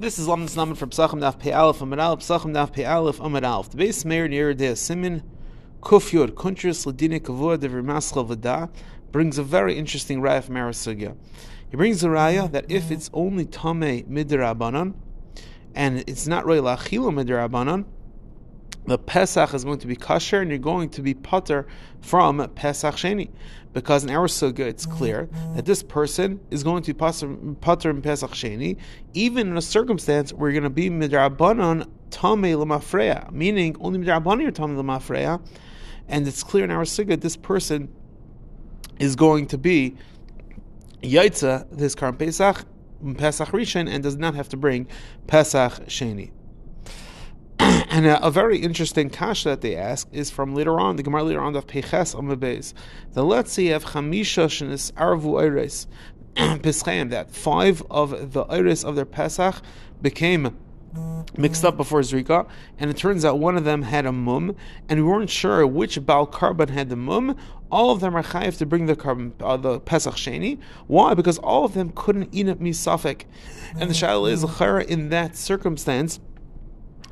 This is Lamdas Naman from Psachim Daf Pei Aleph Amid Aleph Psachim Daf Pei Aleph Amid Aleph. The base mayor near the Simin Kufyod Kuntris Ladine Kavua Devir Maschal Vada brings a very interesting raya from Arasugya. He brings a raya that if it's only Tame Midrabanan and it's not really Lachilo Midrabanan, the Pesach is going to be kosher and you're going to be putter from Pesach Sheni. Because in our Suga, it's clear that this person is going to be putter in Pesach Sheni, even in a circumstance where you're going to be Midrabanan Tame Lamafreya, meaning only Midrabanan you're Tame Lamafreya. And it's clear in our Suga, this person is going to be Yaitza, this current Pesach, Pesach Rishon, and does not have to bring Pesach Sheni. And a, a, very interesting kasha that they ask is from later on, the Gemara later on of Peches Amabez. The let's see of Chamisha Shenis Arvu Iris Peschayim, that five of the Iris of their Pesach became mixed up before Zrika, and it turns out one of them had a mum, and we weren't sure which Baal Karban had the mum. All of them are chayiv to bring the Karban, uh, the Pesach Sheni. Why? Because all of them couldn't eat it misafik. And the shaila is in that circumstance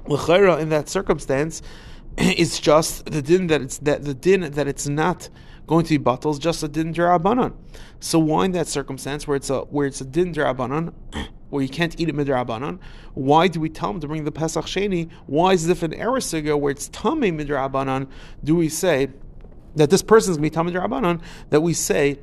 L'chayra in that circumstance, it's just the din that it's that the din that it's not going to be bottles, just a din derabanan. So why in that circumstance where it's a where it's a din derabanan, where you can't eat it midrabanan, why do we tell him to bring the pesach sheni? Why is it if an erisiga where it's tamei midrabanan, do we say that this person is going to be midrabanan? That we say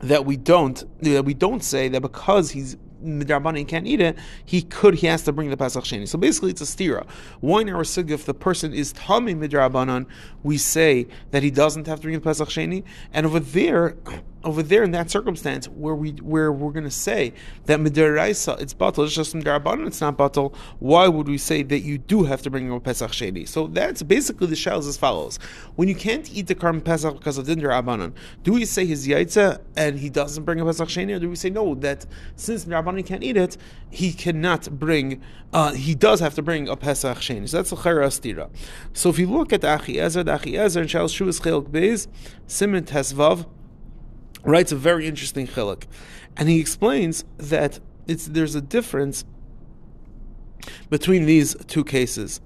that we don't that we don't say that because he's midrabanan can't eat it, he could he has to bring the pesach sheni. So basically, it's a stira. Why in our sig if the person is tami midrabanan, we say that he doesn't have to bring the pesach sheni, and over there over there in that circumstance where we where we're going to say that midiraisa it's batal, it's just midarabanan, it's not batal. Why would we say that you do have to bring a pesach sheni? So that's basically the shells as follows: When you can't eat the karm pesach because of dindarabanan, do we say his yaitza and he doesn't bring a pesach sheni, or do we say no that since midarabanan can't eat it, he cannot bring, uh, he does have to bring a pesach sheni? So that's a chayra. So if you look at the Achiezer, the Achiezer and Shal Shuas Chelk Beis Simon Tesvav writes a very interesting chiluk, and he explains that it's there's a difference between these two cases.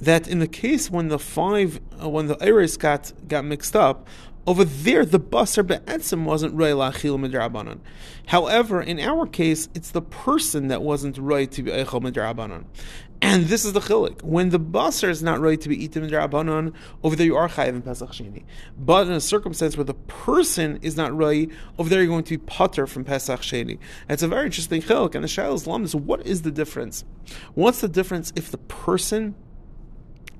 That in the case when the five uh, when the iris got got mixed up, over there, the basar be'etzim wasn't roy la'achil midrabanan. However, in our case, it's the person that wasn't roy to be eichel midrabanan. And this is the chilik. When the basar is not right to be eaten midrabanan, over there you are chayiv in Pesach Sheni. But in a circumstance where the person is not right, over there you're going to be putter from Pesach Sheni. It's a very interesting chilik. And the Shail Islam is what is the difference? What's the difference if the person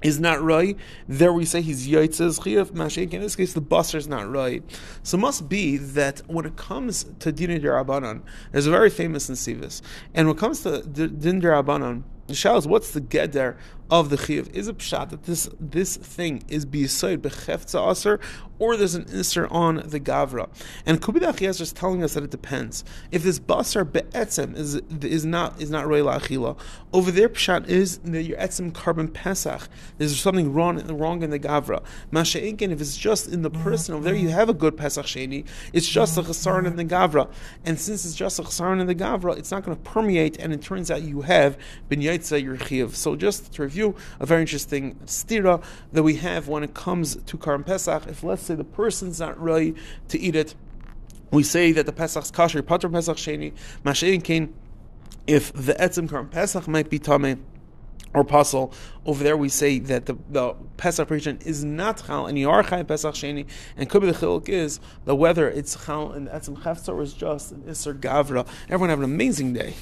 is not right, there we say he's yaitzes chiyuv mashik. In this case, the basar is not right. So it must be that when it comes to din derabanan, there's a very famous in Sivis, and when it comes to din derabanan, the shal what's the geder of the chiyuv? Is a pshat that this this thing is biyisoid bechefza aser, or there's an iser on the gavra? And Kubidach is just telling us that it depends. If this basar be'etzem is is not is not roy la'achila, over there pshat is that your etzem karban pesach. There's something wrong wrong in the gavra. Masha'inkin, if it's just in the mm-hmm. person over there, you have a good pesach sheni. It's just a mm-hmm. chesaron in the gavra, and since it's just a chesaron in the gavra, it's not going to permeate, and it turns out you have ben yaitza your chiyuv. So just to review, a very interesting stira that we have when it comes to Karam Pesach. If let's say the person's not ready to eat it, we say that the Pesach's kosher, Pater Pesach Sheni, Mashayin Kain, if the Etzim Karam Pesach might be Tameh, or puzzle. Over there, we say that the, the Pesach region is not chal, and you are chai Pesach sheni, and could be the chiluk is the whether it's chal and etzim chefzer or is just an iser gavra. Everyone have an amazing day.